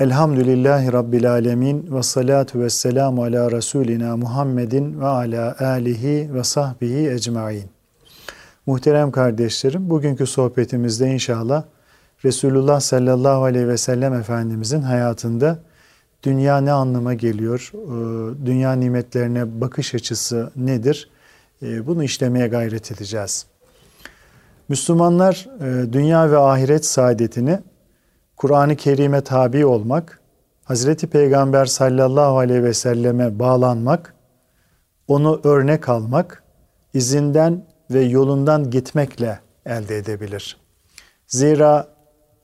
Elhamdülillahi rabbil alamin ve salatu vesselamu ala rasulina Muhammedin ve ala alihi ve sahbihi ecmaîn. Muhterem kardeşlerim, bugünkü sohbetimizde inşallah Resulullah sallallahu aleyhi ve sellem Efendimizin hayatında dünya ne anlama geliyor, e, dünya nimetlerine bakış açısı nedir, e, bunu işlemeye gayret edeceğiz. Müslümanlar e, dünya ve ahiret saadetini Kur'an-ı Kerim'e tabi olmak, Hazreti Peygamber sallallahu aleyhi ve selleme bağlanmak, onu örnek almak, izinden ve yolundan gitmekle elde edebilir. Zira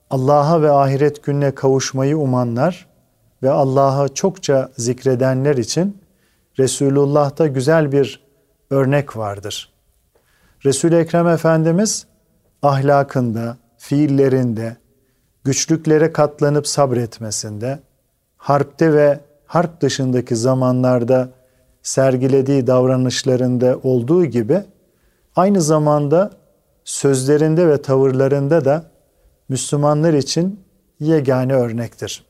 Allah'a ve ahiret gününe kavuşmayı umanlar ve Allah'ı çokça zikredenler için Resulullah'ta güzel bir örnek vardır. Resul-i Ekrem Efendimiz ahlakında, fiillerinde, güçlüklere katlanıp sabretmesinde, harpte ve harp dışındaki zamanlarda sergilediği davranışlarında olduğu gibi aynı zamanda sözlerinde ve tavırlarında da Müslümanlar için yegane örnektir.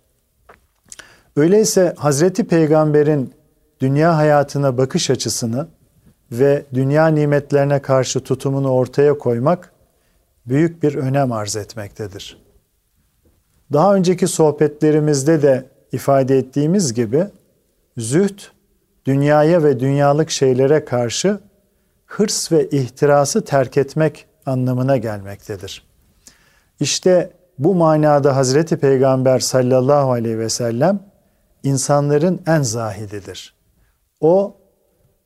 Öyleyse Hazreti Peygamber'in dünya hayatına bakış açısını ve dünya nimetlerine karşı tutumunu ortaya koymak büyük bir önem arz etmektedir. Daha önceki sohbetlerimizde de ifade ettiğimiz gibi zühd dünyaya ve dünyalık şeylere karşı hırs ve ihtirası terk etmek anlamına gelmektedir. İşte bu manada Hazreti Peygamber sallallahu aleyhi ve sellem insanların en zahididir. O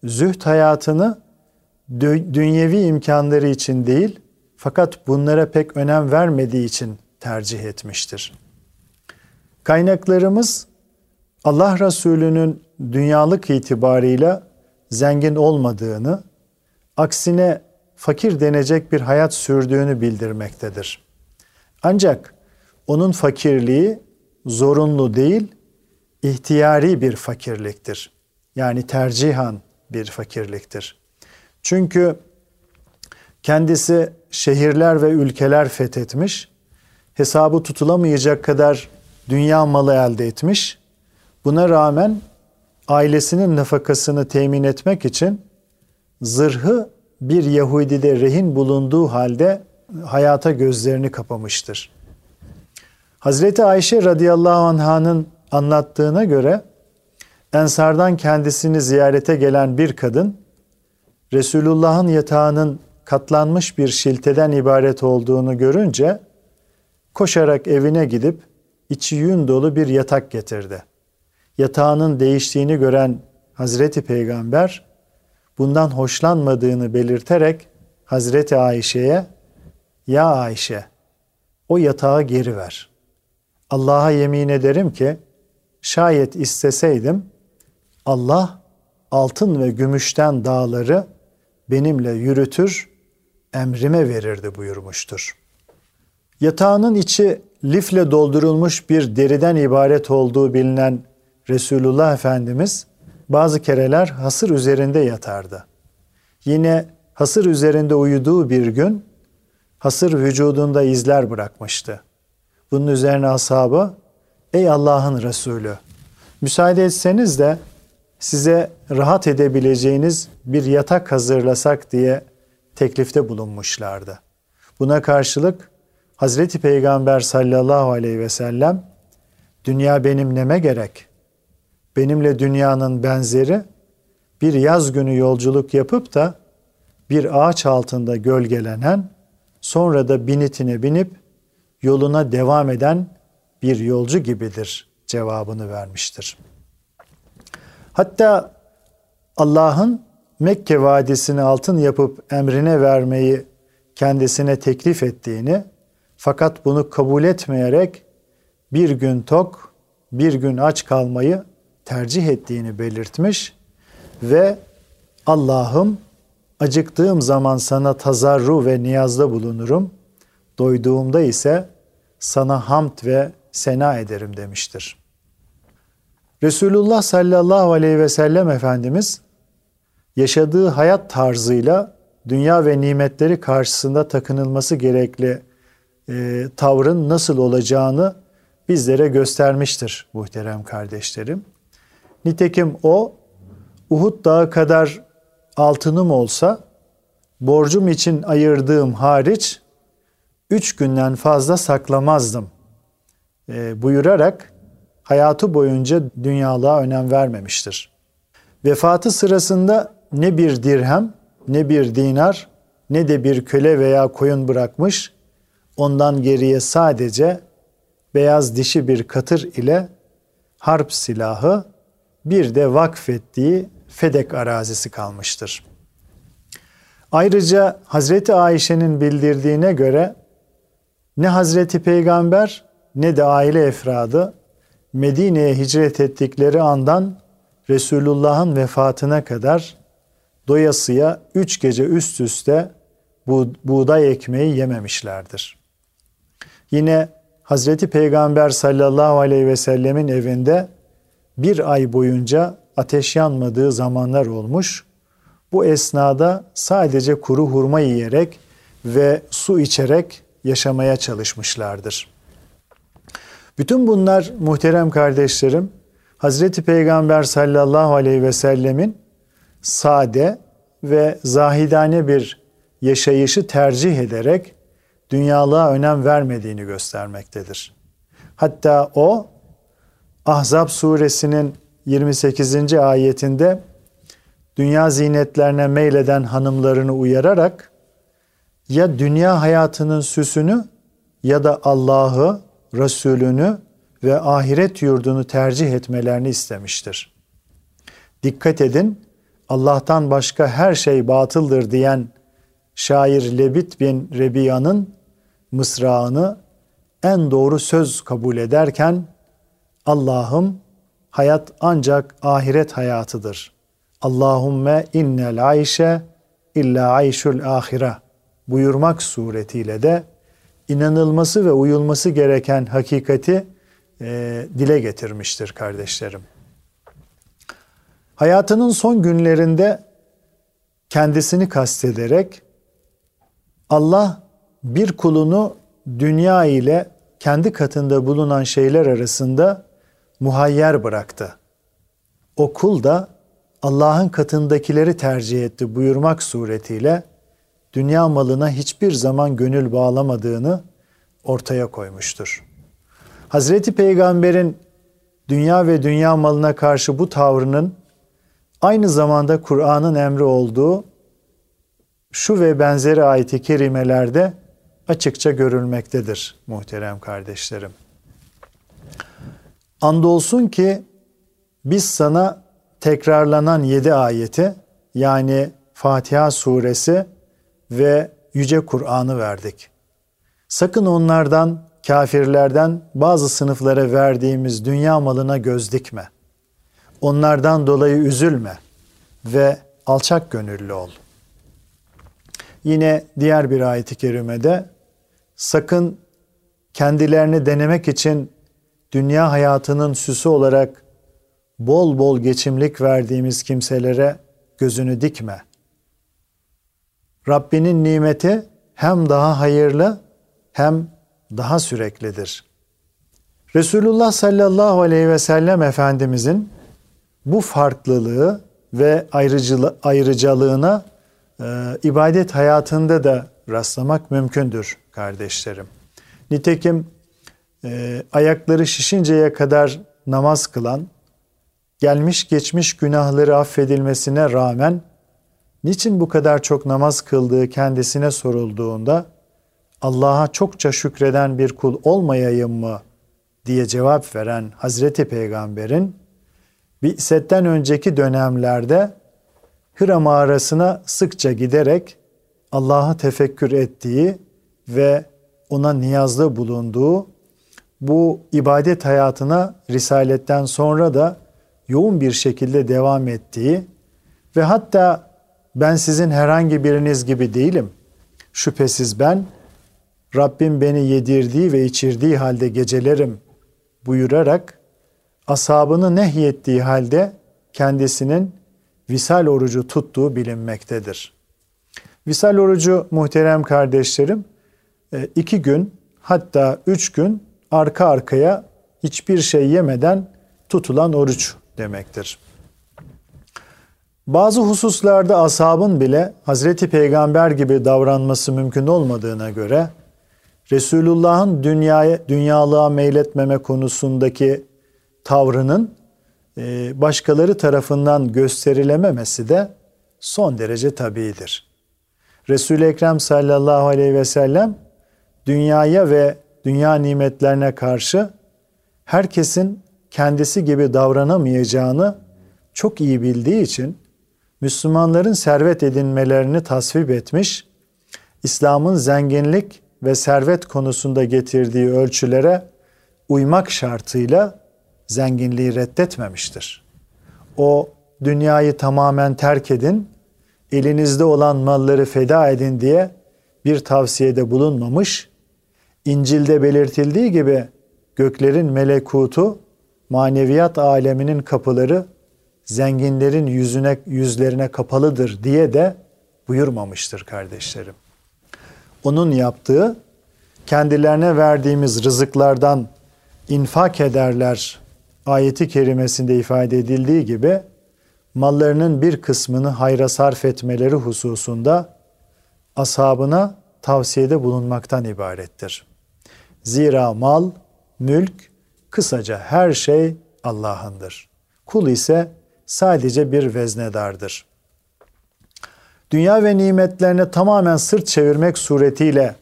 zühd hayatını dünyevi imkanları için değil, fakat bunlara pek önem vermediği için tercih etmiştir. Kaynaklarımız Allah Resulü'nün dünyalık itibarıyla zengin olmadığını, aksine fakir denecek bir hayat sürdüğünü bildirmektedir. Ancak onun fakirliği zorunlu değil, ihtiyari bir fakirliktir. Yani tercihan bir fakirliktir. Çünkü kendisi şehirler ve ülkeler fethetmiş, hesabı tutulamayacak kadar dünya malı elde etmiş. Buna rağmen ailesinin nafakasını temin etmek için zırhı bir Yahudide rehin bulunduğu halde hayata gözlerini kapamıştır. Hazreti Ayşe radıyallahu anh'ın anlattığına göre Ensardan kendisini ziyarete gelen bir kadın Resulullah'ın yatağının katlanmış bir şilteden ibaret olduğunu görünce koşarak evine gidip içi yün dolu bir yatak getirdi. Yatağının değiştiğini gören Hazreti Peygamber bundan hoşlanmadığını belirterek Hazreti Ayşe'ye "Ya Ayşe, o yatağı geri ver. Allah'a yemin ederim ki şayet isteseydim Allah altın ve gümüşten dağları benimle yürütür, emrime verirdi buyurmuştur. Yatağının içi lifle doldurulmuş bir deriden ibaret olduğu bilinen Resulullah Efendimiz bazı kereler hasır üzerinde yatardı. Yine hasır üzerinde uyuduğu bir gün hasır vücudunda izler bırakmıştı. Bunun üzerine ashabı, ey Allah'ın Resulü, müsaade etseniz de size rahat edebileceğiniz bir yatak hazırlasak diye teklifte bulunmuşlardı. Buna karşılık Hazreti Peygamber sallallahu aleyhi ve sellem dünya benim neme gerek? benimle dünyanın benzeri bir yaz günü yolculuk yapıp da bir ağaç altında gölgelenen, sonra da binitine binip yoluna devam eden bir yolcu gibidir cevabını vermiştir. Hatta Allah'ın Mekke vadisini altın yapıp emrine vermeyi kendisine teklif ettiğini fakat bunu kabul etmeyerek bir gün tok, bir gün aç kalmayı tercih ettiğini belirtmiş ve Allah'ım acıktığım zaman sana tazarru ve niyazda bulunurum, doyduğumda ise sana hamd ve sena ederim demiştir. Resulullah sallallahu aleyhi ve sellem Efendimiz yaşadığı hayat tarzıyla dünya ve nimetleri karşısında takınılması gerekli e, tavrın nasıl olacağını bizlere göstermiştir muhterem kardeşlerim. Nitekim o Uhud dağı kadar altınım olsa borcum için ayırdığım hariç üç günden fazla saklamazdım e, buyurarak hayatı boyunca dünyalığa önem vermemiştir. Vefatı sırasında ne bir dirhem, ne bir dinar, ne de bir köle veya koyun bırakmış, ondan geriye sadece beyaz dişi bir katır ile harp silahı, bir de vakfettiği Fedek arazisi kalmıştır. Ayrıca Hazreti Ayşe'nin bildirdiğine göre ne Hazreti Peygamber ne de aile efradı Medine'ye hicret ettikleri andan Resulullah'ın vefatına kadar doyasıya üç gece üst üste buğday ekmeği yememişlerdir. Yine Hazreti Peygamber sallallahu aleyhi ve sellemin evinde bir ay boyunca ateş yanmadığı zamanlar olmuş. Bu esnada sadece kuru hurma yiyerek ve su içerek yaşamaya çalışmışlardır. Bütün bunlar muhterem kardeşlerim Hazreti Peygamber sallallahu aleyhi ve sellemin sade ve zahidane bir yaşayışı tercih ederek dünyalığa önem vermediğini göstermektedir. Hatta o Ahzab suresinin 28. ayetinde dünya zinetlerine meyleden hanımlarını uyararak ya dünya hayatının süsünü ya da Allah'ı, Resulünü ve ahiret yurdunu tercih etmelerini istemiştir. Dikkat edin, Allah'tan başka her şey batıldır diyen şair Lebit bin Rebiya'nın mısrağını en doğru söz kabul ederken Allah'ım hayat ancak ahiret hayatıdır. Allahumme innel ayşe illa ayşul ahire buyurmak suretiyle de inanılması ve uyulması gereken hakikati e, dile getirmiştir kardeşlerim. Hayatının son günlerinde kendisini kastederek Allah bir kulunu dünya ile kendi katında bulunan şeyler arasında muhayyer bıraktı. O kul da Allah'ın katındakileri tercih etti buyurmak suretiyle dünya malına hiçbir zaman gönül bağlamadığını ortaya koymuştur. Hazreti Peygamber'in dünya ve dünya malına karşı bu tavrının aynı zamanda Kur'an'ın emri olduğu şu ve benzeri ayeti kerimelerde açıkça görülmektedir muhterem kardeşlerim. Andolsun ki biz sana tekrarlanan yedi ayeti yani Fatiha suresi ve Yüce Kur'an'ı verdik. Sakın onlardan, kafirlerden bazı sınıflara verdiğimiz dünya malına göz dikme. Onlardan dolayı üzülme ve alçak gönüllü ol. Yine diğer bir ayet-i kerimede sakın kendilerini denemek için dünya hayatının süsü olarak bol bol geçimlik verdiğimiz kimselere gözünü dikme. Rabbinin nimeti hem daha hayırlı hem daha süreklidir. Resulullah sallallahu aleyhi ve sellem Efendimizin bu farklılığı ve ayrıcalığına ibadet hayatında da rastlamak mümkündür kardeşlerim. Nitekim e, ayakları şişinceye kadar namaz kılan, gelmiş geçmiş günahları affedilmesine rağmen niçin bu kadar çok namaz kıldığı kendisine sorulduğunda Allah'a çokça şükreden bir kul olmayayım mı diye cevap veren Hazreti Peygamber'in Bi'setten önceki dönemlerde Hıra mağarasına sıkça giderek Allah'ı tefekkür ettiği ve ona niyazda bulunduğu bu ibadet hayatına risaletten sonra da yoğun bir şekilde devam ettiği ve hatta ben sizin herhangi biriniz gibi değilim. Şüphesiz ben Rabbim beni yedirdiği ve içirdiği halde gecelerim buyurarak asabını nehyettiği halde kendisinin visal orucu tuttuğu bilinmektedir. Visal orucu muhterem kardeşlerim e, iki gün hatta üç gün arka arkaya hiçbir şey yemeden tutulan oruç demektir. Bazı hususlarda ashabın bile Hazreti Peygamber gibi davranması mümkün olmadığına göre Resulullah'ın dünyaya, dünyalığa meyletmeme konusundaki tavrının başkaları tarafından gösterilememesi de son derece tabidir. Resul-i Ekrem sallallahu aleyhi ve sellem dünyaya ve dünya nimetlerine karşı herkesin kendisi gibi davranamayacağını çok iyi bildiği için Müslümanların servet edinmelerini tasvip etmiş, İslam'ın zenginlik ve servet konusunda getirdiği ölçülere uymak şartıyla zenginliği reddetmemiştir. O dünyayı tamamen terk edin, elinizde olan malları feda edin diye bir tavsiyede bulunmamış, İncil'de belirtildiği gibi göklerin melekutu, maneviyat aleminin kapıları zenginlerin yüzüne yüzlerine kapalıdır diye de buyurmamıştır kardeşlerim. Onun yaptığı kendilerine verdiğimiz rızıklardan infak ederler ayeti kerimesinde ifade edildiği gibi mallarının bir kısmını hayra sarf etmeleri hususunda ashabına tavsiyede bulunmaktan ibarettir. Zira mal, mülk, kısaca her şey Allah'ındır. Kul ise sadece bir veznedardır. Dünya ve nimetlerine tamamen sırt çevirmek suretiyle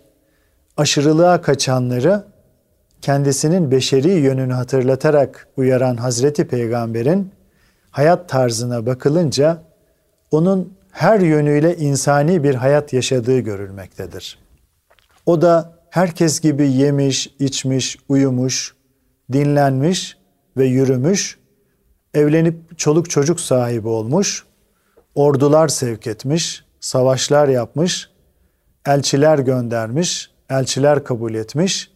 aşırılığa kaçanları kendisinin beşeri yönünü hatırlatarak uyaran Hazreti Peygamber'in hayat tarzına bakılınca onun her yönüyle insani bir hayat yaşadığı görülmektedir. O da herkes gibi yemiş, içmiş, uyumuş, dinlenmiş ve yürümüş, evlenip çoluk çocuk sahibi olmuş, ordular sevk etmiş, savaşlar yapmış, elçiler göndermiş, elçiler kabul etmiş,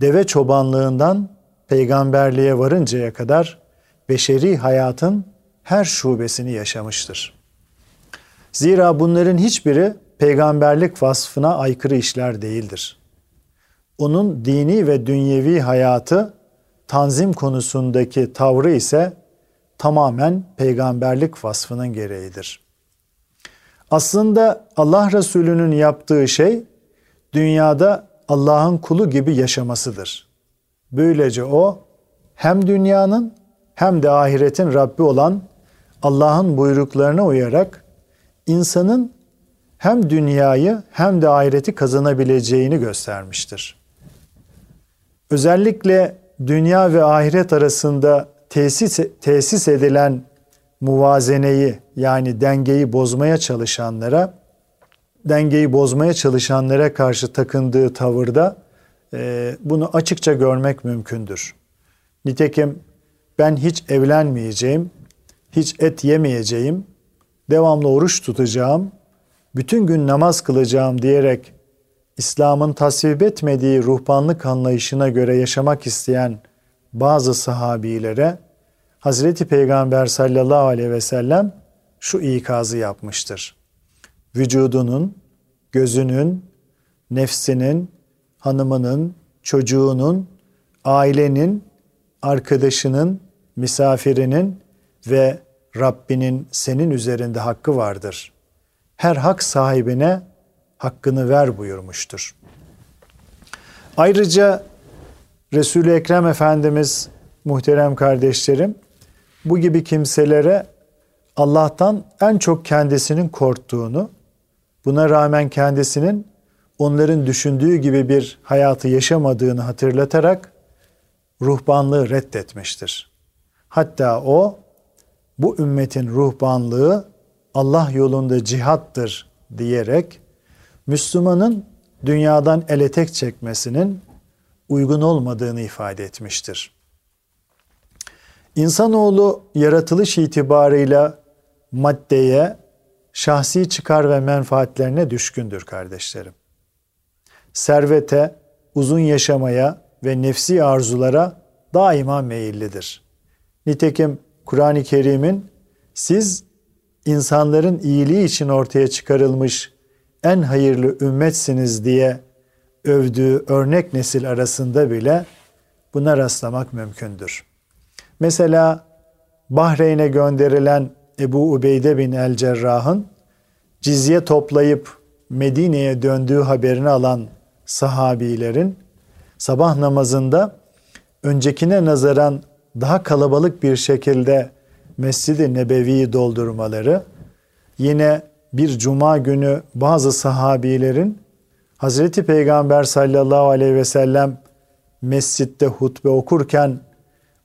deve çobanlığından peygamberliğe varıncaya kadar beşeri hayatın her şubesini yaşamıştır. Zira bunların hiçbiri peygamberlik vasfına aykırı işler değildir. Onun dini ve dünyevi hayatı tanzim konusundaki tavrı ise tamamen peygamberlik vasfının gereğidir. Aslında Allah Resulü'nün yaptığı şey dünyada Allah'ın kulu gibi yaşamasıdır. Böylece o hem dünyanın hem de ahiretin Rabbi olan Allah'ın buyruklarına uyarak insanın hem dünyayı hem de ahireti kazanabileceğini göstermiştir. Özellikle dünya ve ahiret arasında tesis, tesis edilen muvazeneyi yani dengeyi bozmaya çalışanlara dengeyi bozmaya çalışanlara karşı takındığı tavırda e, bunu açıkça görmek mümkündür. Nitekim ben hiç evlenmeyeceğim, hiç et yemeyeceğim, devamlı oruç tutacağım, bütün gün namaz kılacağım diyerek İslam'ın tasvip etmediği ruhbanlık anlayışına göre yaşamak isteyen bazı sahabilere Hazreti Peygamber sallallahu aleyhi ve sellem şu ikazı yapmıştır. Vücudunun, gözünün, nefsinin, hanımının, çocuğunun, ailenin, arkadaşının, misafirinin ve Rabbinin senin üzerinde hakkı vardır. Her hak sahibine hakkını ver buyurmuştur. Ayrıca Resul-i Ekrem Efendimiz muhterem kardeşlerim bu gibi kimselere Allah'tan en çok kendisinin korktuğunu, buna rağmen kendisinin onların düşündüğü gibi bir hayatı yaşamadığını hatırlatarak ruhbanlığı reddetmiştir. Hatta o bu ümmetin ruhbanlığı Allah yolunda cihattır diyerek Müslümanın dünyadan ele tek çekmesinin uygun olmadığını ifade etmiştir. İnsanoğlu yaratılış itibarıyla maddeye, şahsi çıkar ve menfaatlerine düşkündür kardeşlerim. Servete, uzun yaşamaya ve nefsi arzulara daima meyillidir. Nitekim Kur'an-ı Kerim'in siz insanların iyiliği için ortaya çıkarılmış en hayırlı ümmetsiniz diye övdüğü örnek nesil arasında bile buna rastlamak mümkündür. Mesela Bahreyn'e gönderilen Ebu Ubeyde bin El Cerrah'ın cizye toplayıp Medine'ye döndüğü haberini alan sahabilerin sabah namazında öncekine nazaran daha kalabalık bir şekilde Mescid-i Nebevi'yi doldurmaları, yine bir cuma günü bazı sahabilerin Hazreti Peygamber sallallahu aleyhi ve sellem mescitte hutbe okurken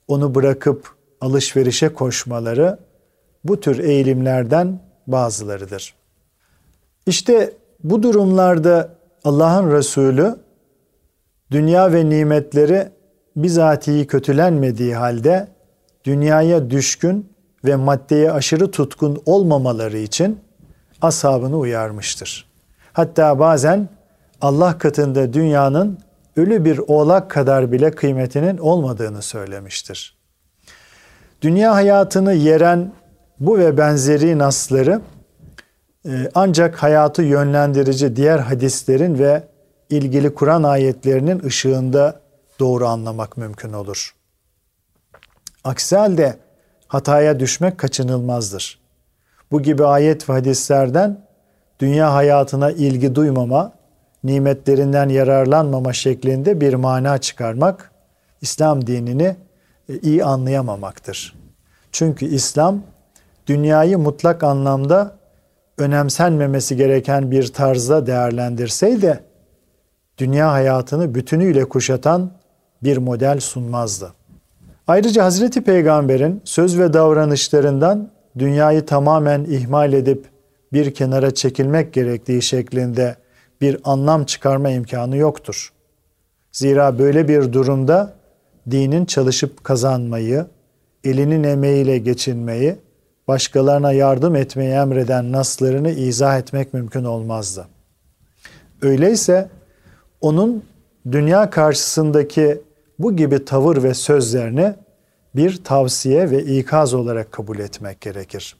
onu bırakıp alışverişe koşmaları bu tür eğilimlerden bazılarıdır. İşte bu durumlarda Allah'ın Resulü dünya ve nimetleri bizatihi kötülenmediği halde dünyaya düşkün ve maddeye aşırı tutkun olmamaları için ashabını uyarmıştır. Hatta bazen Allah katında dünyanın ölü bir oğlak kadar bile kıymetinin olmadığını söylemiştir. Dünya hayatını yeren bu ve benzeri nasları e, ancak hayatı yönlendirici diğer hadislerin ve ilgili Kur'an ayetlerinin ışığında doğru anlamak mümkün olur. Aksi halde hataya düşmek kaçınılmazdır. Bu gibi ayet ve hadislerden dünya hayatına ilgi duymama, nimetlerinden yararlanmama şeklinde bir mana çıkarmak İslam dinini e, iyi anlayamamaktır. Çünkü İslam dünyayı mutlak anlamda önemsenmemesi gereken bir tarzda değerlendirseydi dünya hayatını bütünüyle kuşatan bir model sunmazdı. Ayrıca Hazreti Peygamber'in söz ve davranışlarından dünyayı tamamen ihmal edip bir kenara çekilmek gerektiği şeklinde bir anlam çıkarma imkanı yoktur. Zira böyle bir durumda dinin çalışıp kazanmayı, elinin emeğiyle geçinmeyi, başkalarına yardım etmeyi emreden naslarını izah etmek mümkün olmazdı. Öyleyse onun dünya karşısındaki bu gibi tavır ve sözlerini bir tavsiye ve ikaz olarak kabul etmek gerekir.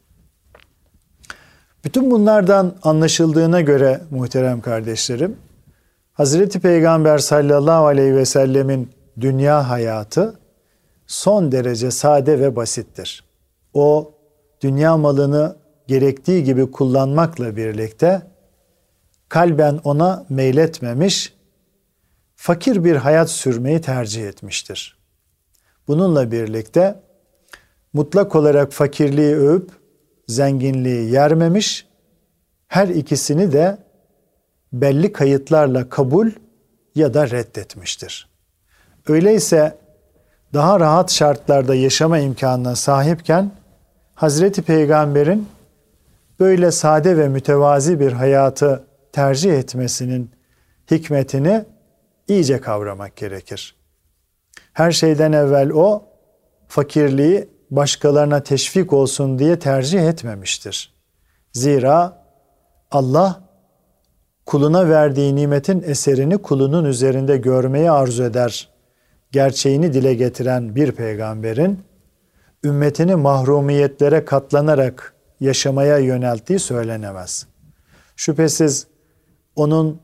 Bütün bunlardan anlaşıldığına göre muhterem kardeşlerim, Hazreti Peygamber sallallahu aleyhi ve sellemin dünya hayatı son derece sade ve basittir. O dünya malını gerektiği gibi kullanmakla birlikte kalben ona meyletmemiş, fakir bir hayat sürmeyi tercih etmiştir. Bununla birlikte mutlak olarak fakirliği övüp zenginliği yermemiş, her ikisini de belli kayıtlarla kabul ya da reddetmiştir. Öyleyse daha rahat şartlarda yaşama imkanına sahipken Hazreti Peygamber'in böyle sade ve mütevazi bir hayatı tercih etmesinin hikmetini iyice kavramak gerekir. Her şeyden evvel o fakirliği başkalarına teşvik olsun diye tercih etmemiştir. Zira Allah kuluna verdiği nimetin eserini kulunun üzerinde görmeyi arzu eder. Gerçeğini dile getiren bir peygamberin ümmetini mahrumiyetlere katlanarak yaşamaya yönelttiği söylenemez. Şüphesiz onun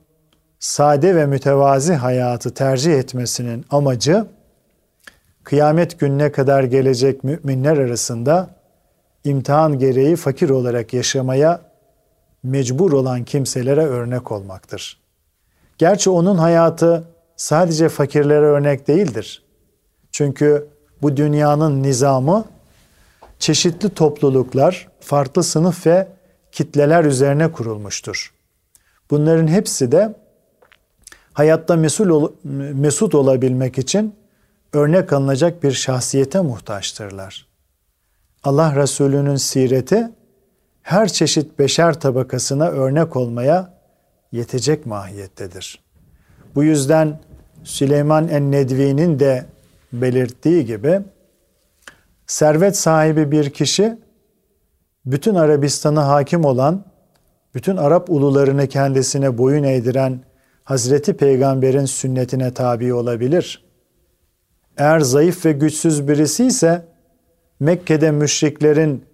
sade ve mütevazi hayatı tercih etmesinin amacı kıyamet gününe kadar gelecek müminler arasında imtihan gereği fakir olarak yaşamaya mecbur olan kimselere örnek olmaktır. Gerçi onun hayatı sadece fakirlere örnek değildir. Çünkü bu dünyanın nizamı çeşitli topluluklar, farklı sınıf ve kitleler üzerine kurulmuştur. Bunların hepsi de hayatta mesul ol, mesut olabilmek için örnek alınacak bir şahsiyete muhtaçtırlar. Allah Resulü'nün sireti her çeşit beşer tabakasına örnek olmaya yetecek mahiyettedir. Bu yüzden Süleyman en-Nedvi'nin de belirttiği gibi servet sahibi bir kişi bütün Arabistan'a hakim olan, bütün Arap ulularını kendisine boyun eğdiren Hazreti Peygamber'in sünnetine tabi olabilir. Eğer zayıf ve güçsüz birisi ise Mekke'de müşriklerin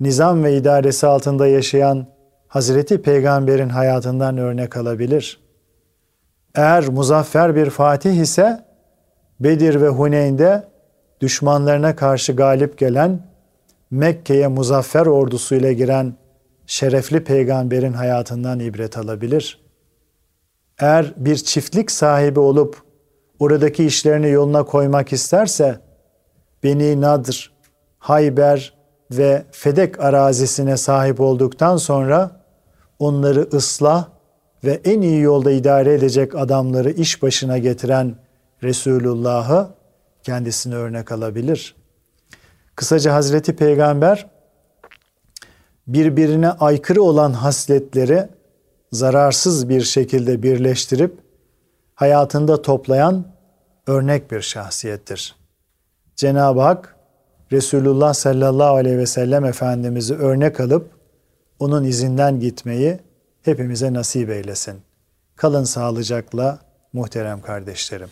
nizam ve idaresi altında yaşayan Hazreti Peygamber'in hayatından örnek alabilir. Eğer muzaffer bir fatih ise Bedir ve Huneyn'de düşmanlarına karşı galip gelen Mekke'ye muzaffer ordusuyla giren şerefli peygamberin hayatından ibret alabilir. Eğer bir çiftlik sahibi olup oradaki işlerini yoluna koymak isterse Beni Nadr, Hayber ve Fedek arazisine sahip olduktan sonra onları ıslah ve en iyi yolda idare edecek adamları iş başına getiren Resulullah'ı kendisine örnek alabilir. Kısaca Hazreti Peygamber birbirine aykırı olan hasletleri zararsız bir şekilde birleştirip hayatında toplayan örnek bir şahsiyettir. Cenab-ı Hak Resulullah sallallahu aleyhi ve sellem Efendimiz'i örnek alıp onun izinden gitmeyi hepimize nasip eylesin. Kalın sağlıcakla muhterem kardeşlerim.